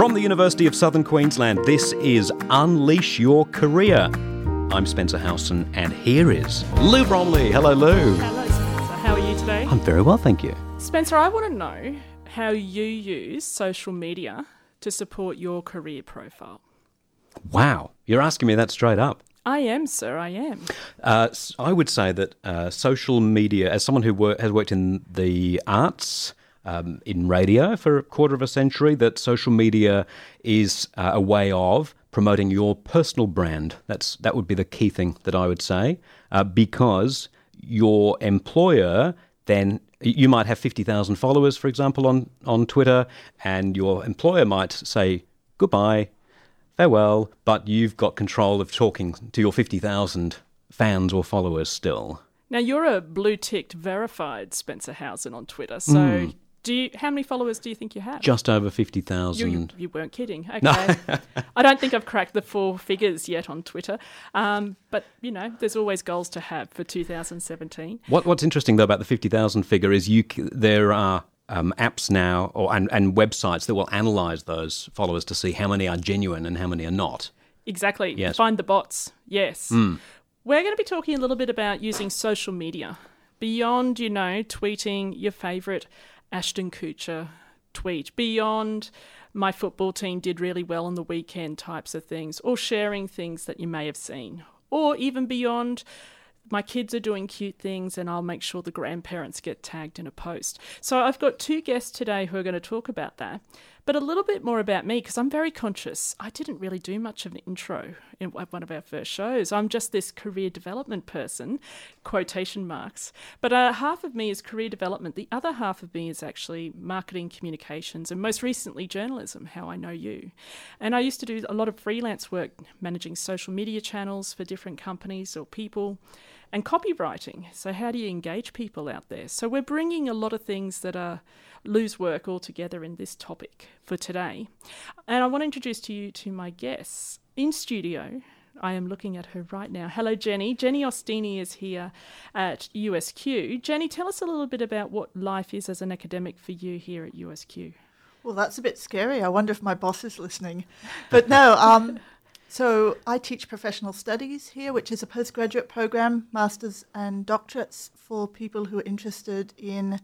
From the University of Southern Queensland, this is Unleash Your Career. I'm Spencer Howson, and here is Lou Bromley. Hello, Lou. Hello, Spencer. How are you today? I'm very well, thank you. Spencer, I want to know how you use social media to support your career profile. Wow, you're asking me that straight up. I am, sir, I am. Uh, I would say that uh, social media, as someone who wor- has worked in the arts, um, in radio for a quarter of a century, that social media is uh, a way of promoting your personal brand. That's that would be the key thing that I would say, uh, because your employer then you might have fifty thousand followers, for example, on on Twitter, and your employer might say goodbye farewell, but you've got control of talking to your 50,000 fans or followers still. Now, you're a blue ticked verified Spencer Howson on Twitter. So, do you, how many followers do you think you have? Just over 50,000. you, you weren't kidding. Okay. I don't think I've cracked the four figures yet on Twitter. Um, but, you know, there's always goals to have for 2017. What, what's interesting, though, about the 50,000 figure is you there are um, apps now or, and, and websites that will analyse those followers to see how many are genuine and how many are not. Exactly. Yes. Find the bots. Yes. We're going to be talking a little bit about using social media beyond, you know, tweeting your favourite Ashton Kutcher tweet, beyond my football team did really well on the weekend types of things, or sharing things that you may have seen, or even beyond my kids are doing cute things and I'll make sure the grandparents get tagged in a post. So I've got two guests today who are going to talk about that, but a little bit more about me because I'm very conscious. I didn't really do much of an intro in one of our first shows. I'm just this career development person, quotation marks. But uh, half of me is career development. The other half of me is actually marketing communications and most recently journalism, how I know you. And I used to do a lot of freelance work managing social media channels for different companies or people and copywriting. So, how do you engage people out there? So, we're bringing a lot of things that are Lou's work all together in this topic for today. And I want to introduce to you to my guests in studio. I am looking at her right now. Hello, Jenny. Jenny Ostini is here at USQ. Jenny, tell us a little bit about what life is as an academic for you here at USQ. Well, that's a bit scary. I wonder if my boss is listening. But no, um, so I teach professional studies here, which is a postgraduate program, masters and doctorates for people who are interested in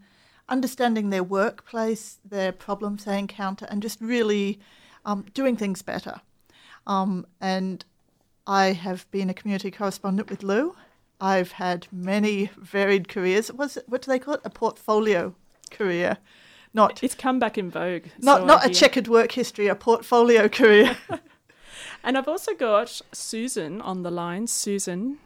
understanding their workplace, their problems they encounter, and just really um, doing things better. Um, and I have been a community correspondent with Lou. I've had many varied careers. Was what do they call it? A portfolio career, not It's come back in vogue. not so not a hear. checkered work history, a portfolio career. And I've also got Susan on the line. Susan,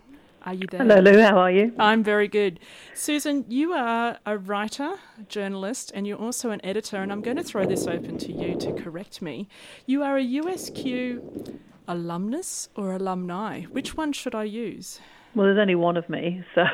are you there? Hello, Lou. How are you? I'm very good. Susan, you are a writer, journalist, and you're also an editor. And I'm going to throw this open to you to correct me. You are a USQ alumnus or alumni? Which one should I use? Well, there's only one of me, so.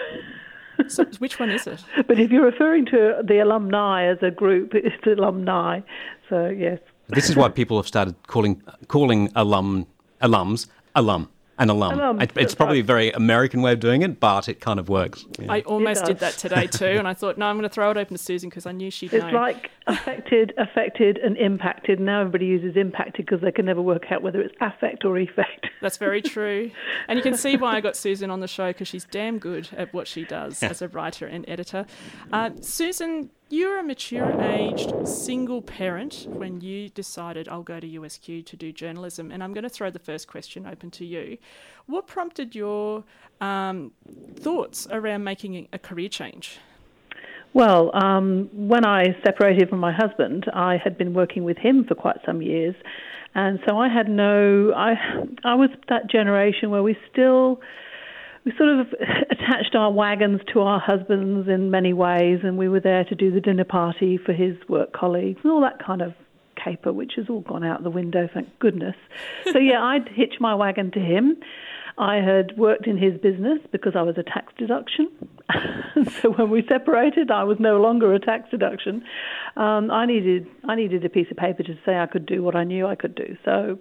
So, which one is it? but if you're referring to the alumni as a group, it's alumni. So yes. This is why people have started calling calling alum alums alum an alum. Alum, It- it's probably a very American way of doing it, but it kind of works. Yeah. I almost did that today too, and I thought, no, I'm going to throw it open to Susan because I knew she'd It's know. like affected, affected, and impacted. Now everybody uses impacted because they can never work out whether it's affect or effect. That's very true. And you can see why I got Susan on the show because she's damn good at what she does as a writer and editor. Uh, Susan, you're a mature aged single parent when you decided I'll go to USQ to do journalism. And I'm going to throw the first question open to you. What prompted your um, thoughts around making a career change? Well, um, when I separated from my husband, I had been working with him for quite some years, and so I had no. I I was that generation where we still we sort of attached our wagons to our husbands in many ways, and we were there to do the dinner party for his work colleagues and all that kind of caper, which has all gone out the window, thank goodness. So yeah, I'd hitch my wagon to him. I had worked in his business because I was a tax deduction. so when we separated, I was no longer a tax deduction. Um, I needed I needed a piece of paper to say I could do what I knew I could do. So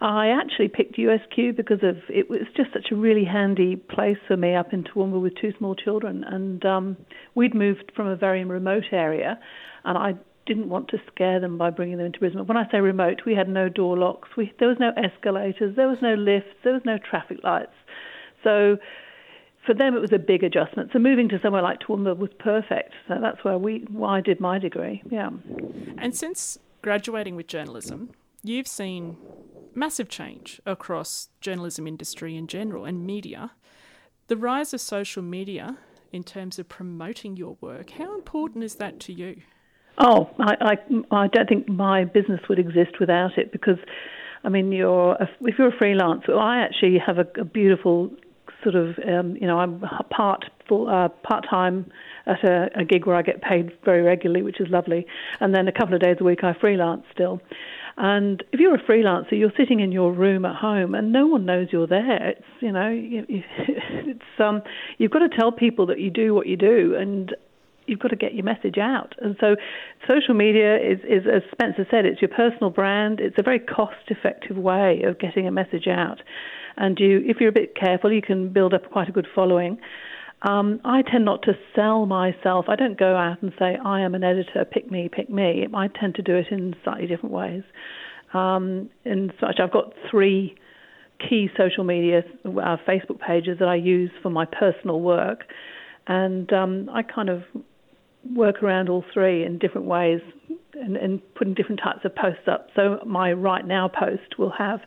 I actually picked USQ because of it was just such a really handy place for me up in Toowoomba with two small children, and um, we'd moved from a very remote area, and I didn't want to scare them by bringing them into Brisbane. When I say remote, we had no door locks, we, there was no escalators, there was no lifts, there was no traffic lights. So for them, it was a big adjustment. So moving to somewhere like Toowoomba was perfect. So that's where we, why I did my degree. Yeah. And since graduating with journalism, you've seen massive change across journalism industry in general and media. The rise of social media in terms of promoting your work, how important is that to you? Oh, I, I, I don't think my business would exist without it because, I mean, you're a, if you're a freelancer, I actually have a, a beautiful sort of, um, you know, I'm part full, uh, part time at a, a gig where I get paid very regularly, which is lovely, and then a couple of days a week I freelance still. And if you're a freelancer, you're sitting in your room at home, and no one knows you're there. It's you know, it's um, you've got to tell people that you do what you do, and you've got to get your message out. And so, social media is, is as Spencer said, it's your personal brand. It's a very cost-effective way of getting a message out, and you, if you're a bit careful, you can build up quite a good following. Um, I tend not to sell myself. I don't go out and say, I am an editor, pick me, pick me. I tend to do it in slightly different ways. Um, in such, I've got three key social media uh, Facebook pages that I use for my personal work. And um, I kind of work around all three in different ways and, and putting different types of posts up. So my Right Now post will have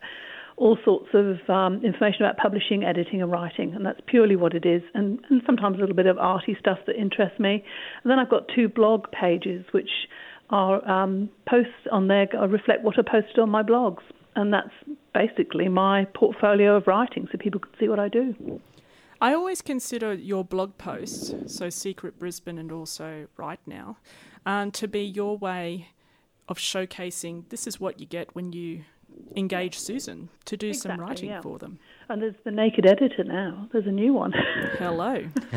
all sorts of um, information about publishing, editing, and writing, and that's purely what it is, and, and sometimes a little bit of arty stuff that interests me. And then I've got two blog pages which are um, posts on there reflect what are posted on my blogs, and that's basically my portfolio of writing, so people can see what I do. I always consider your blog posts, so Secret Brisbane and also Right Now, um, to be your way of showcasing this is what you get when you engage Susan to do exactly, some writing yeah. for them. And there's the naked editor now. There's a new one. Hello.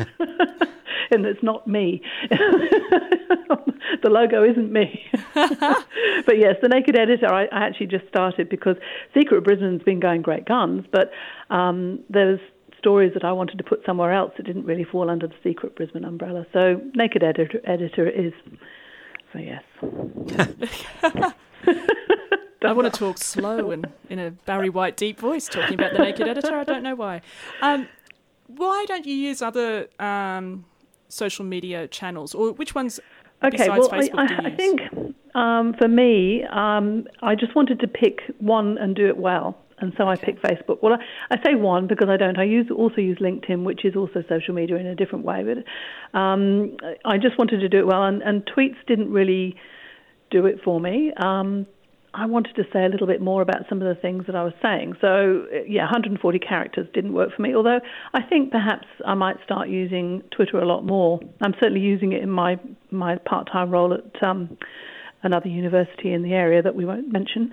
and it's not me. the logo isn't me. but yes, the naked editor I, I, actually just started because Secret Brisbane's been going great guns, but um, there's stories that I wanted to put somewhere else that didn't really fall under the Secret Brisbane umbrella. So naked editor editor is so yes. I want to talk slow and in a Barry White deep voice talking about the naked editor. I don't know why. Um, why don't you use other um, social media channels, or which ones? Okay, well, Facebook, I, I think um, for me, um, I just wanted to pick one and do it well, and so I picked Facebook. Well, I, I say one because I don't. I use also use LinkedIn, which is also social media in a different way. But um, I just wanted to do it well, and, and tweets didn't really do it for me. Um, I wanted to say a little bit more about some of the things that I was saying. So, yeah, 140 characters didn't work for me, although I think perhaps I might start using Twitter a lot more. I'm certainly using it in my, my part time role at um, another university in the area that we won't mention.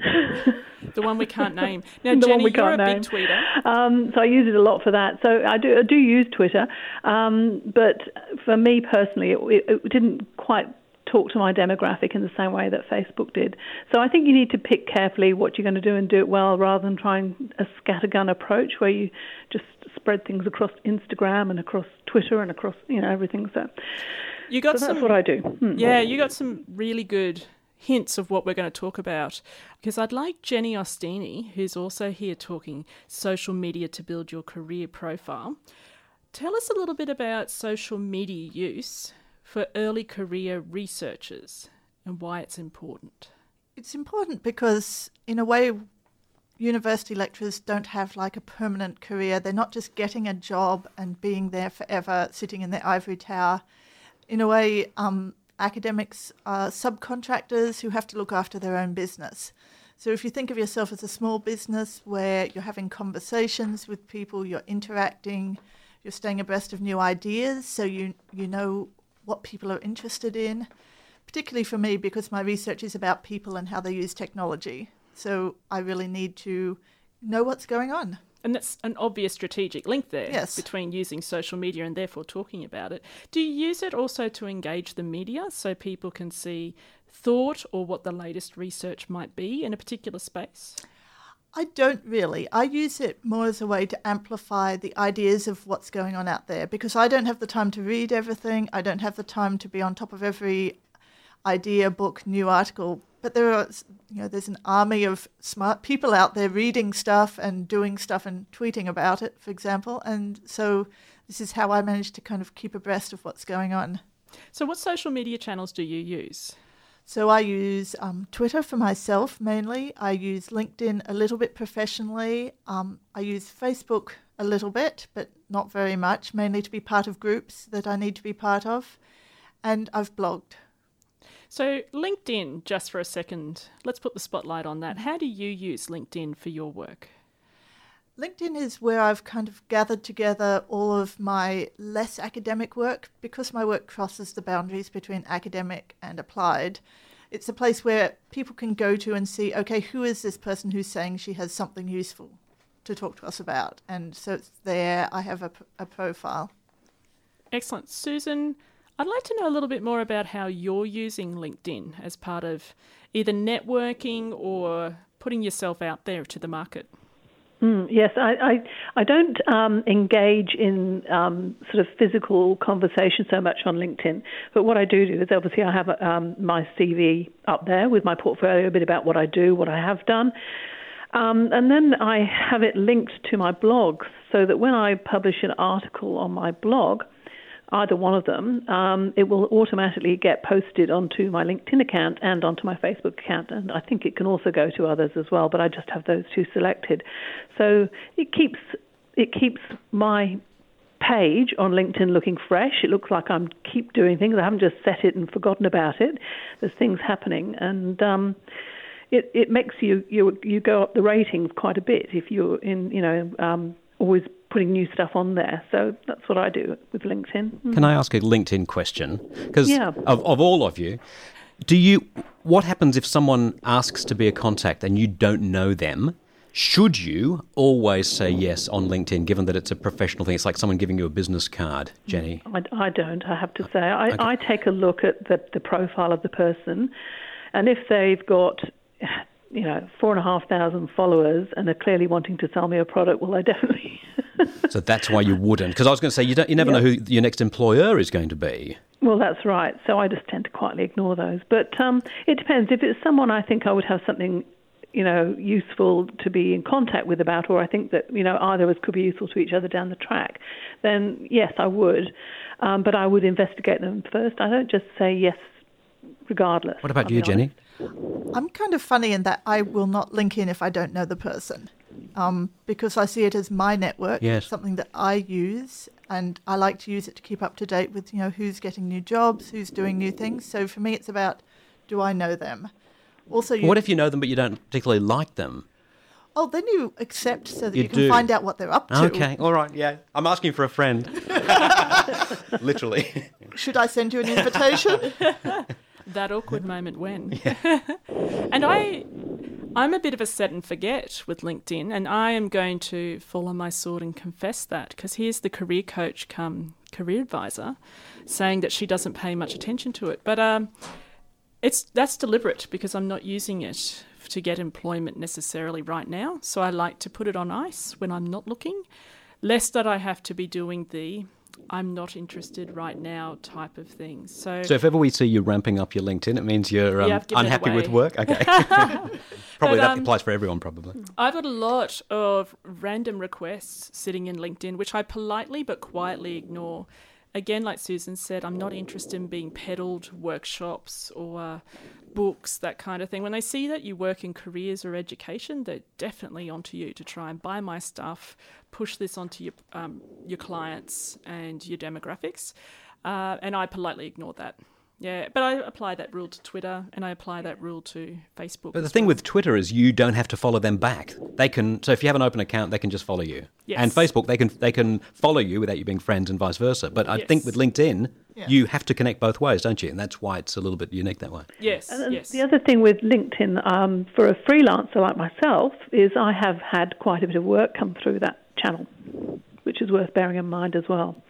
the one we can't name. Now, the Jenny, you're a name. big tweeter. Um, so I use it a lot for that. So I do, I do use Twitter, um, but for me personally, it, it didn't quite talk to my demographic in the same way that Facebook did. So I think you need to pick carefully what you're going to do and do it well rather than trying a scattergun approach where you just spread things across Instagram and across Twitter and across you know everything. So you got so some, that's what I do. Hmm. Yeah, you got some really good hints of what we're going to talk about because I'd like Jenny Ostini, who's also here talking social media to build your career profile. Tell us a little bit about social media use for early career researchers and why it's important? It's important because, in a way, university lecturers don't have like a permanent career. They're not just getting a job and being there forever, sitting in their ivory tower. In a way, um, academics are subcontractors who have to look after their own business. So if you think of yourself as a small business where you're having conversations with people, you're interacting, you're staying abreast of new ideas, so you you know what people are interested in, particularly for me because my research is about people and how they use technology. So I really need to know what's going on. And that's an obvious strategic link there yes. between using social media and therefore talking about it. Do you use it also to engage the media so people can see thought or what the latest research might be in a particular space? I don't really. I use it more as a way to amplify the ideas of what's going on out there because I don't have the time to read everything. I don't have the time to be on top of every idea, book, new article. But there are, you know, there's an army of smart people out there reading stuff and doing stuff and tweeting about it, for example. And so this is how I manage to kind of keep abreast of what's going on. So, what social media channels do you use? So I use um, Twitter for myself mainly. I use LinkedIn a little bit professionally. Um, I use Facebook a little bit, but not very much, mainly to be part of groups that I need to be part of. And I've blogged. So, LinkedIn, just for a second, let's put the spotlight on that. How do you use LinkedIn for your work? LinkedIn is where I've kind of gathered together all of my less academic work because my work crosses the boundaries between academic and applied. It's a place where people can go to and see, okay, who is this person who's saying she has something useful to talk to us about? And so it's there, I have a, a profile. Excellent. Susan, I'd like to know a little bit more about how you're using LinkedIn as part of either networking or putting yourself out there to the market. Mm, yes, I, I, I don't um, engage in um, sort of physical conversation so much on LinkedIn. But what I do do is obviously I have um, my CV up there with my portfolio, a bit about what I do, what I have done. Um, and then I have it linked to my blog so that when I publish an article on my blog, either one of them, um, it will automatically get posted onto my LinkedIn account and onto my Facebook account. And I think it can also go to others as well, but I just have those two selected. So it keeps it keeps my page on LinkedIn looking fresh. It looks like I'm keep doing things. I haven't just set it and forgotten about it. There's things happening, and um, it it makes you you you go up the ratings quite a bit if you're in you know um, always putting new stuff on there. So that's what I do with LinkedIn. Mm. Can I ask a LinkedIn question? Because yeah. of, of all of you, do you what happens if someone asks to be a contact and you don't know them? Should you always say yes on LinkedIn, given that it's a professional thing? It's like someone giving you a business card, Jenny. I, I don't, I have to say. I, okay. I take a look at the, the profile of the person, and if they've got you know, four and a half thousand followers and are clearly wanting to sell me a product, well, I definitely. so that's why you wouldn't. Because I was going to say, you, don't, you never know who your next employer is going to be. Well, that's right. So I just tend to quietly ignore those. But um, it depends. If it's someone I think I would have something, you know, useful to be in contact with about, or I think that, you know, either of us could be useful to each other down the track, then yes, I would. Um, but I would investigate them first. I don't just say yes regardless. What about you, Jenny? I'm kind of funny in that I will not link in if I don't know the person. Um, because I see it as my network, yes. something that I use, and I like to use it to keep up to date with you know who's getting new jobs, who's doing new things. So for me, it's about do I know them? Also, you, what if you know them but you don't particularly like them? Oh, then you accept so that you, you can do. find out what they're up to. Okay, all right, yeah. I'm asking for a friend. Literally. Should I send you an invitation? that awkward moment when. and I I'm a bit of a set and forget with LinkedIn, and I am going to fall on my sword and confess that because here's the career coach come career advisor saying that she doesn't pay much attention to it. But um, it's that's deliberate because I'm not using it to get employment necessarily right now. So I like to put it on ice when I'm not looking, lest that I have to be doing the I'm not interested right now type of thing. So, so if ever we see you ramping up your LinkedIn, it means you're um, yeah, unhappy with work. Okay, probably but, that um, applies for everyone. Probably. I've got a lot of random requests sitting in LinkedIn, which I politely but quietly ignore. Again, like Susan said, I'm not interested in being peddled workshops or uh, books, that kind of thing. When they see that you work in careers or education, they're definitely onto you to try and buy my stuff, push this onto your um, your clients and your demographics. Uh, and I politely ignore that. Yeah, but I apply that rule to Twitter and I apply that rule to Facebook. But the thing well. with Twitter is you don't have to follow them back. They can so if you have an open account, they can just follow you. Yes. And Facebook, they can they can follow you without you being friends and vice versa. But I yes. think with LinkedIn, yeah. you have to connect both ways, don't you? And that's why it's a little bit unique that way. Yes. And yes. The other thing with LinkedIn um, for a freelancer like myself is I have had quite a bit of work come through that channel, which is worth bearing in mind as well.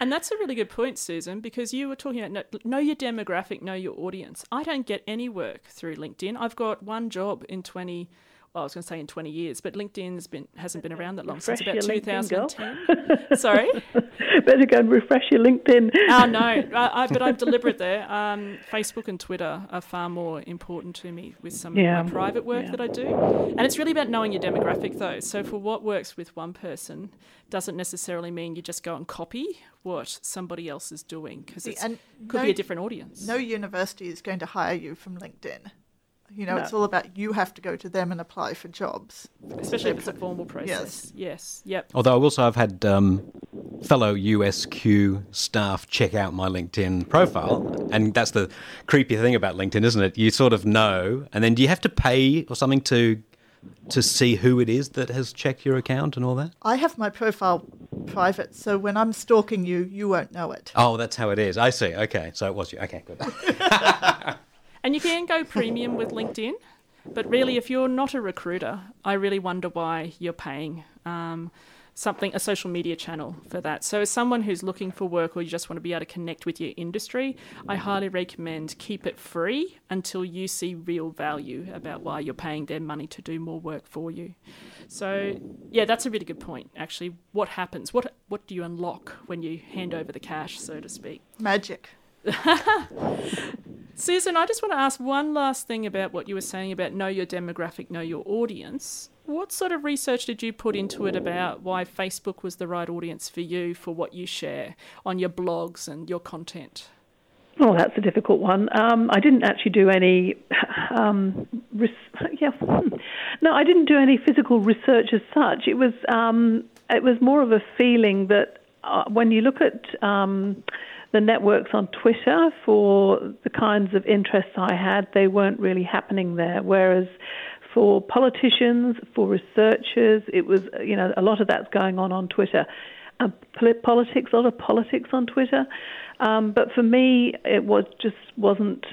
And that's a really good point, Susan, because you were talking about know, your demographic, know your audience. I don't get any work through LinkedIn. I've got one job in 20 well, I was going to say in 20 years, but LinkedIn's been hasn't been around that long Refresh since about your LinkedIn, girl. 2010. Sorry. Better go and refresh your LinkedIn. Oh no, I, I, but I'm deliberate there. Um, Facebook and Twitter are far more important to me with some Yeah. of my private work Yeah. that I do, and it's really about knowing your demographic though. So for what works with one person doesn't necessarily mean you just go and copy what somebody else is doing because it could no- be a different audience. No university is going to hire you from LinkedIn. You know, No. it's all about you have to go to them and apply for jobs. especially if it's a formal process. Yes. Yes. Yep. Although I will say I've had um, fellow USQ staff check out my LinkedIn profile, and that's the creepy thing about LinkedIn, isn't it? You sort of know, and then do you have to pay or something to to see who it is that has checked your account and all that? I have my profile private, so when I'm stalking you, you won't know it. Oh, that's how it is. I see. Okay, so it was you. Okay, good. And you can go premium with LinkedIn, but really, if you're not a recruiter, I really wonder why you're paying um, something, a social media channel for that. So, as someone who's looking for work or you just want to be able to connect with your industry, I highly recommend keep it free until you see real value about why you're paying them money to do more work for you. So, yeah, that's a really good point. Actually, what happens? What what do you unlock when you hand over the cash, so to speak? Magic. Susan, I just want to ask one last thing about what you were saying about know your demographic, know your audience. What sort of research did you put into it about why Facebook was the right audience for you for what you share on your blogs and your content? Oh, that's a difficult one. Um, I didn't actually do any. Um, res- yeah, no, I didn't do any physical research as such. It was um, it was more of a feeling that uh, when you look at um, the networks on Twitter for the kinds of interests I had, they weren't really happening there. Whereas for politicians, for researchers, it was you know a lot of that's going on on Twitter. Uh, politics, a lot of politics on Twitter. Um, but for me, it was just wasn't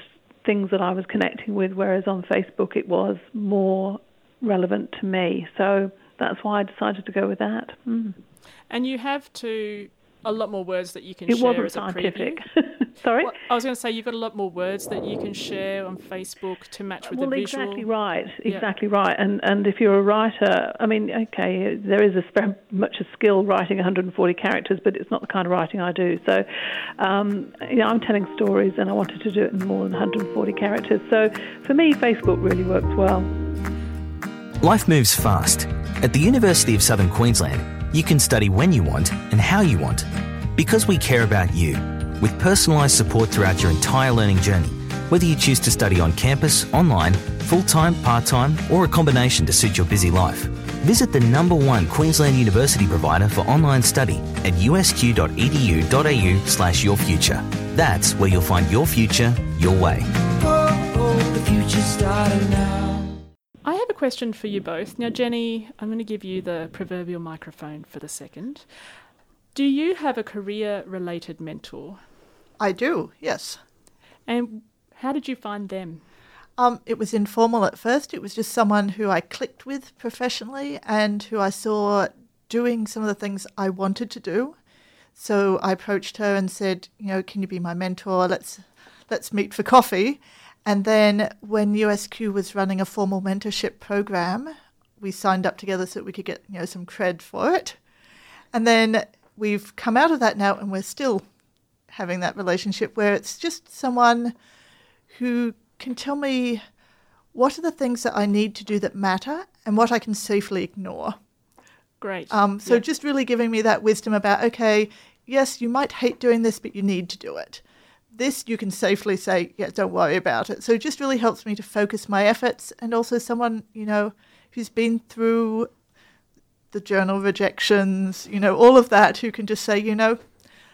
things that I was connecting with. Whereas on Facebook, it was more relevant to me. So that's why I decided to go with that. Mm. And you have to a lot more words that you can It share wasn't as a scientific. preview. Sorry. Well, I was going to say you've got a lot more words that you can share on Facebook to match with well, the visual. exactly right, Yeah. exactly right. And and if you're a writer, I mean, okay, there is a very much a skill writing 140 characters, but it's not the kind of writing I do. So, um, you know, I'm telling stories, and I wanted to do it in more than 140 characters. So, for me, Facebook really works well. Life moves fast. At the University of Southern Queensland, you can study when you want and how you want. Because we care about you, with personalised support throughout your entire learning journey, whether you choose to study on campus, online, full time, part time, or a combination to suit your busy life. Visit the number one Queensland University provider for online study at usq.edu.au slash your future. That's where you'll find your future your way. Oh, oh, the future's question for you both. Now, Jenny, I'm going to give you the proverbial microphone for the second. Do you have a career related mentor? I do, yes. And how did you find them? Um, it was informal at first. It was just someone who I clicked with professionally and who I saw doing some of the things I wanted to do. So I approached her and said, you know, can you be my mentor? Let's let's meet for coffee. And then when USQ was running a formal mentorship program, we signed up together so that we could get, you know, some cred for it. And then we've come out of that now and we're still having that relationship where it's just someone who can tell me what are the things that I need to do that matter and what I can safely ignore. Great. Um, so Yeah. just really giving me that wisdom about okay, yes, you might hate doing this, but you need to do it. This you can safely say, yeah, don't worry about it. So it just really helps me to focus my efforts, and also someone you know who's been through the journal rejections, you know, all of that, who can just say, you know,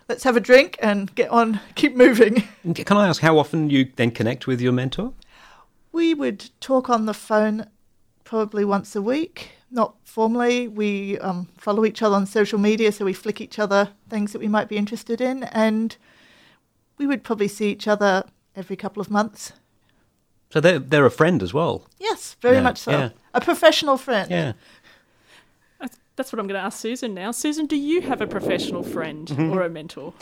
let's have a drink and get on, keep moving. Can I ask how often you then connect with your mentor? We would talk on the phone probably once a week, not formally. We um, follow each other on social media, so we flick each other things that we might be interested in, and we would probably see each other every couple of months. So they're, they're a friend as well. Yes, very Yeah, much so. yeah. A professional friend. Yeah. That's- That's what I'm going to ask Susan now. Susan, do you have a professional friend Mm-hmm. or a mentor?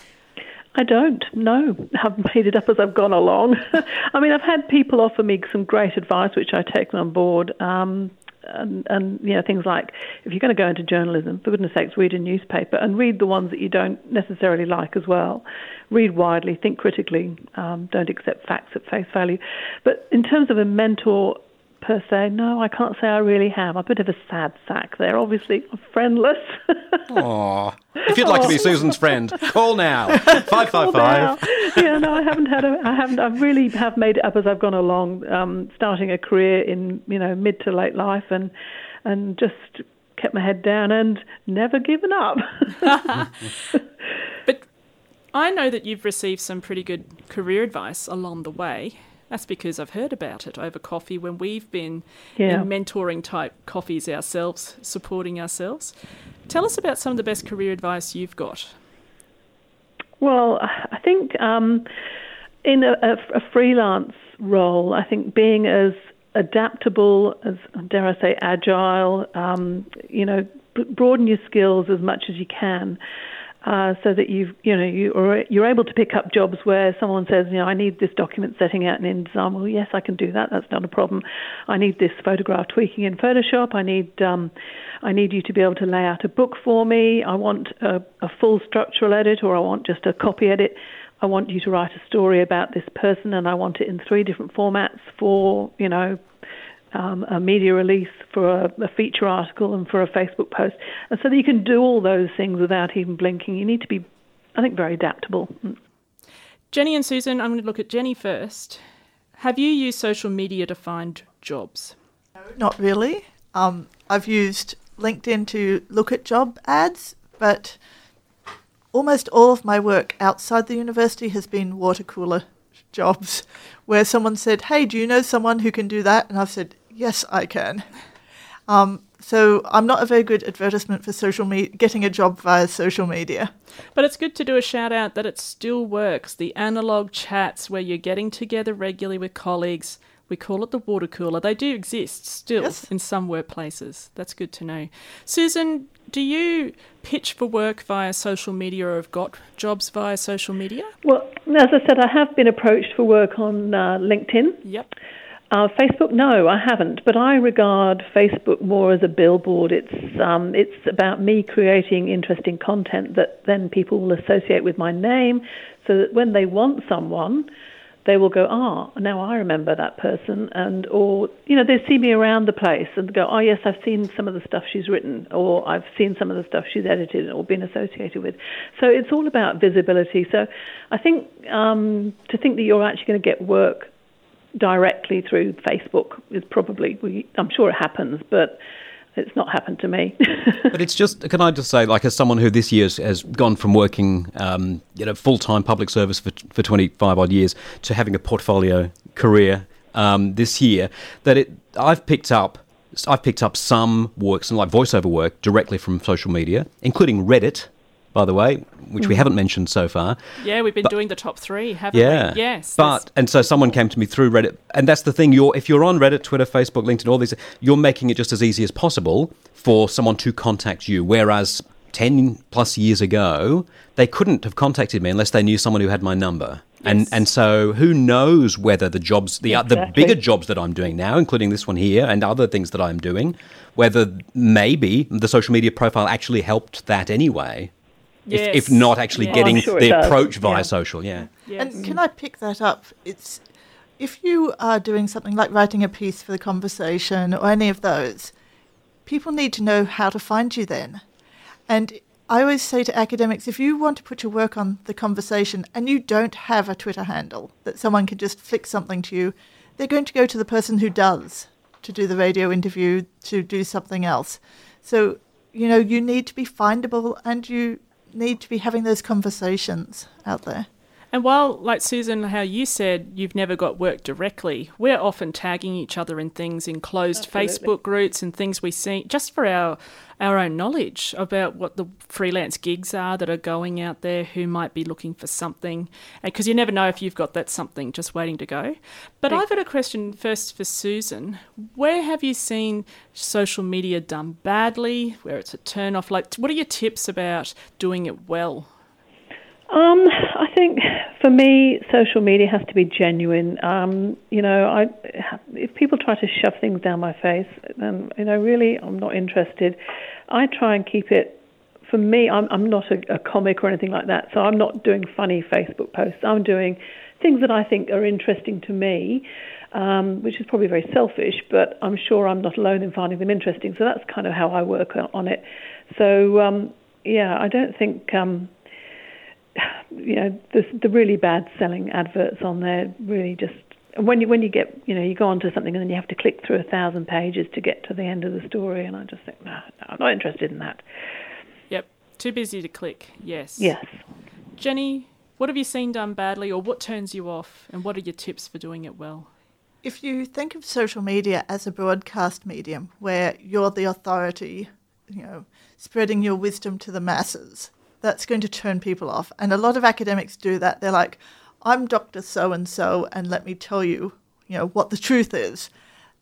I don't. No, I've made it up as I've gone along. I mean, I've had people offer me some great advice, which I take on board. Um, and, and you know things like if you're going to go into journalism, for goodness sakes, read a newspaper and read the ones that you don't necessarily like as well. Read widely, think critically, um, don't accept facts at face value. But in terms of a mentor per se, no, I can't say I really have. I'm a bit of a sad sack there. Obviously, I'm friendless. Aww. If you'd like to be Susan's friend, call now. Five five five. Yeah, no, I haven't had a. I haven't. I really have made it up as I've gone along. Um, starting a career in you know mid to late life, and and just kept my head down and never given up. but I know that you've received some pretty good career advice along the way. That's because I've heard about it over coffee when we've been Yeah. in mentoring type coffees ourselves, supporting ourselves. Tell us about some of the best career advice you've got. Well, I think um, in a, a, a freelance role, I think being as adaptable as, dare I say, agile, um, you know, b- broaden your skills as much as you can. Uh, so that you've, you know, you are, you're able to pick up jobs where someone says, you know, I need this document setting out in InDesign. Well, yes, I can do that. That's not a problem. I need this photograph tweaking in Photoshop. I need, um, I need you to be able to lay out a book for me. I want a, a full structural edit, or I want just a copy edit. I want you to write a story about this person, and I want it in three different formats for, you know, um, a media release, for a, a feature article, and for a Facebook post. And so that you can do all those things without even blinking. You need to be, I think, very adaptable. Jenny and Susan, I'm going to look at Jenny first. Have you used social media to find jobs? Not really. Um, I've used LinkedIn to look at job ads, but almost all of my work outside the university has been water cooler jobs where someone said, Hey, do you know someone who can do that? And I've said, Yes, I can. Um, so I'm not a very good advertisement for social media, getting a job via social media. But it's good to do a shout out that it still works. The analog chats where you're getting together regularly with colleagues. We call it the water cooler. They do exist still Yes. in some workplaces. That's good to know. Susan, do you pitch for work via social media or have got jobs via social media? Well, as I said, I have been approached for work on uh, LinkedIn. Yep. Uh, Facebook, no, I haven't. But I regard Facebook more as a billboard. It's um, it's about me creating interesting content that then people will associate with my name, so that when they want someone, they will go, ah, now I remember that person, and or you know they see me around the place and go, oh yes, I've seen some of the stuff she's written, or I've seen some of the stuff she's edited or been associated with. So it's all about visibility. So I think um, to think that you're actually going to get work directly through Facebook is probably, we, I'm sure it happens, but it's not happened to me. But it's just, can I just say, like, as someone who this year has, gone from working, um, you know, full time public service for, for 25 odd years to having a portfolio career um, this year, that it, I've picked up. I've picked up some work, some like voiceover work, directly from social media, including Reddit, by the way, which we haven't mentioned so far. Yeah, we've been doing the top three, haven't Yeah. we? Yes. But and so someone came to me through Reddit, and that's the thing. You're if you're on Reddit, Twitter, Facebook, LinkedIn, all these, you're making it just as easy as possible for someone to contact you. Whereas ten plus years ago, they couldn't have contacted me unless they knew someone who had my number. And Yes. and so who knows whether the jobs, the uh, the bigger jobs that I'm doing now, including this one here and other things that I'm doing, whether maybe the social media profile actually helped that anyway. If, if not actually Yeah. getting I'm sure the approach via Yeah. social, yeah. yes. And can I pick that up? It's if you are doing something like writing a piece for the conversation or any of those, people need to know how to find you then. And I always say to academics, if you want to put your work on the conversation and you don't have a Twitter handle that someone can just flick something to you, they're going to go to the person who does to do the radio interview, to do something else. So, you know, you need to be findable and you need to be having those conversations out there. And while, like Susan, how you said you've never got work directly, we're often tagging each other in things in closed Absolutely. Facebook groups and things we see just for our our own knowledge about what the freelance gigs are that are going out there who might be looking for something. Uh, because you never know if you've got that something just waiting to go. But I've got a question first for Susan. Where have you seen social media done badly, where it's a turn off? Like, what are your tips about doing it well? Um, I think for me, social media has to be genuine. Um, you know, I, if people try to shove things down my face, then you know, really, I'm not interested. I try and keep it. For me, I'm, I'm not a, a comic or anything like that, so I'm not doing funny Facebook posts. I'm doing things that I think are interesting to me, um, which is probably very selfish, but I'm sure I'm not alone in finding them interesting. So that's kind of how I work on it. So um, yeah, I don't think. Um, you know, the, the really bad selling adverts on there really just when you when you get you know you go onto something and then you have to click through a thousand pages to get to the end of the story, and I just think no, no I'm not interested in that. Yep, too busy to click. Yes. Yes. Jenny, what have you seen done badly, or what turns you off, and what are your tips for doing it well? If you think of social media as a broadcast medium where you're the authority, you know, spreading your wisdom to the masses, that's going to turn people off. And a lot of academics do that. They're like, I'm Dr. So and so, and let me tell you, you know, what the truth is.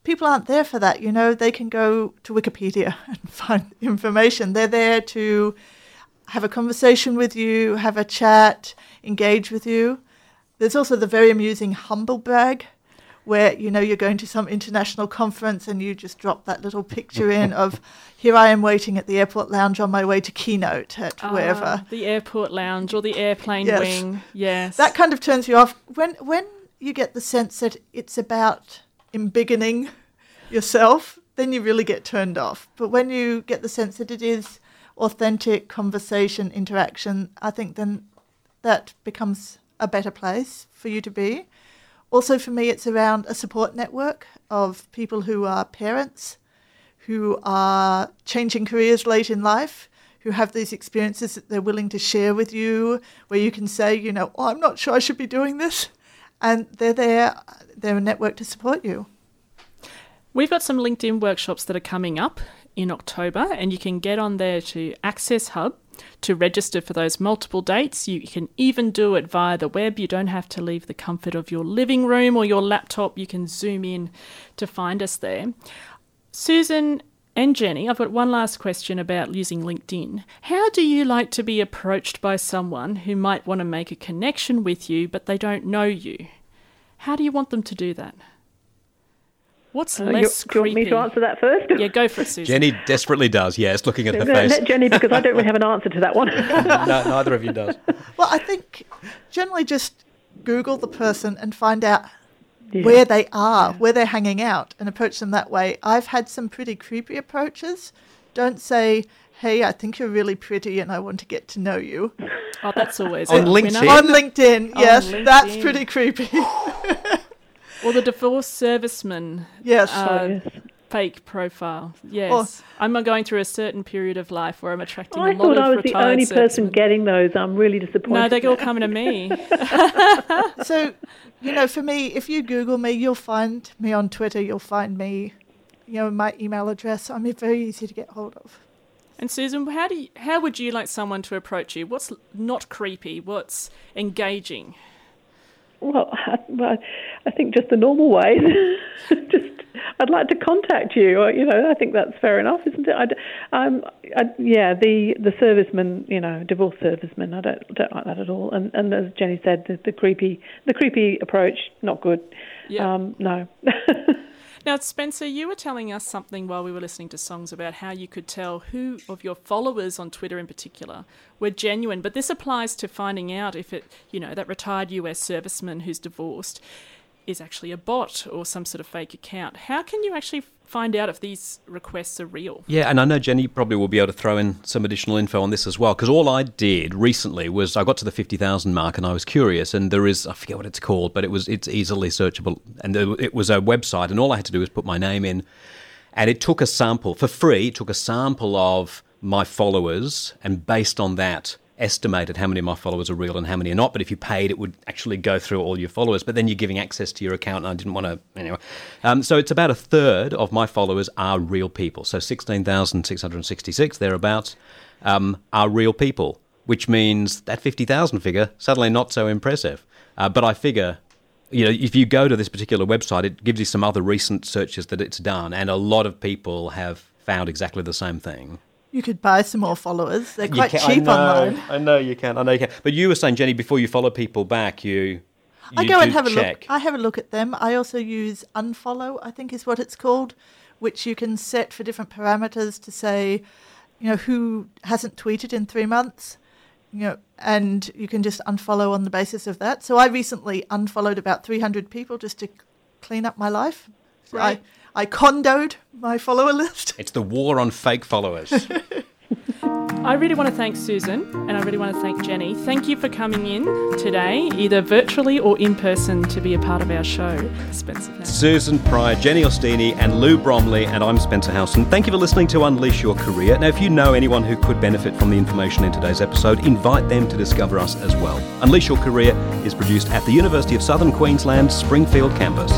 People aren't there for that, you know. They can go to Wikipedia and find information. They're there to have a conversation with you, have a chat, engage with you. There's also the very amusing humble brag where you know you're going to some international conference and you just drop that little picture in of here I am waiting at the airport lounge on my way to keynote at Ah, wherever. The airport lounge or the airplane Yes. wing. Yes. That kind of turns you off when when you get the sense that it's about embiggening yourself, then you really get turned off. But when you get the sense that it is authentic conversation, interaction, I think then that becomes a better place for you to be. Also, for me, it's around a support network of people who are parents, who are changing careers late in life, who have these experiences that they're willing to share with you, where you can say, you know, oh, I'm not sure I should be doing this. And they're there, they're a network to support you. We've got some LinkedIn workshops that are coming up in October, and you can get on there to Access Hub to register for those multiple dates. You can even do it via the web. You don't have to leave the comfort of your living room or your laptop. You can zoom in to find us there. Susan and Jenny, I've got one last question about using LinkedIn. How do you like to be approached by someone who might want to make a connection with you, but they don't know you? How do you want them to do that? What's Uh, you- less do you want me to answer that first? Yeah, go for it, Susan. Jenny desperately does, yes, looking at her No, face. let Jenny, because I don't really have an answer to that one. no, neither of you does. Well, I think generally just Google the person and find out Yeah. where they are, where they're hanging out, and approach them that way. I've had some pretty creepy approaches. Don't say, hey, I think you're really pretty and I want to get to know you. Oh, that's always On. LinkedIn? On LinkedIn, yes, that's LinkedIn. pretty creepy. Or the divorced serviceman yes. uh, yes. fake profile. Yes. I'm going through a certain period of life where I'm attracting I a lot thought of I thought I was the retired only person servicemen. getting those. I'm really disappointed. No, they're all coming to me. so, you know, for me, if you Google me, you'll find me on Twitter, you'll find me, you know, my email address. I'm very easy to get hold of. And Susan, how do you, how would you like someone to approach you? What's not creepy? What's engaging? Well, I, well, I think just the normal ways. just, I'd like to contact you. Or, you know, I think that's fair enough, isn't it? I, um, I, yeah, the the servicemen, you know, divorced servicemen. I don't don't like that at all. And and as Jenny said, the, the creepy the creepy approach, not good. Yeah. Um, no. Now, Spencer, you were telling us something while we were listening to songs about how you could tell who of your followers on Twitter in particular were genuine. But this applies to finding out if it, you know, that retired US serviceman who's divorced is actually a bot or some sort of fake account. How can you actually find out if these requests are real? Yeah, and I know Jenny probably will be able to throw in some additional info on this as well, because all I did recently was I got to the 50,000 mark and I was curious, and there is, I forget what it's called, but it was it's easily searchable, and it was a website, and all I had to do was put my name in, and it took a sample, for free, it took a sample of my followers, and based on that, estimated how many of my followers are real and how many are not. But if you paid, it would actually go through all your followers. But then you're giving access to your account, and I didn't want to anyway. Um, so it's about a third of my followers are real people. So sixteen thousand six hundred sixty-six thereabouts um, are real people, which means that fifty thousand figure suddenly not so impressive. Uh, but I figure you know, if you go to this particular website, it gives you some other recent searches that it's done, and a lot of people have found exactly the same thing. You could buy some more followers. They're quite can- cheap I know, online. I know you can. I know you can. But you were saying, Jenny, before you follow people back, you. I you go and do have a check. look. I have a look at them. I also use unfollow, I think is what it's called, which you can set for different parameters to say, you know, who hasn't tweeted in three months, you know, and you can just unfollow on the basis of that. So I recently unfollowed about 300 people just to clean up my life. Right. I, I Kondoed my follower list. It's the war on fake followers. I really want to thank Susan and I really want to thank Jenny. Thank you for coming in today, either virtually or in person, to be a part of our show. Spencer. thanks. Susan Pryor, Jenny Ostini, and Lou Bromley, and I'm Spencer Howson. Thank you for listening to Unleash Your Career. Now, if you know anyone who could benefit from the information in today's episode, invite them to discover us as well. Unleash Your Career is produced at the University of Southern Queensland Springfield campus.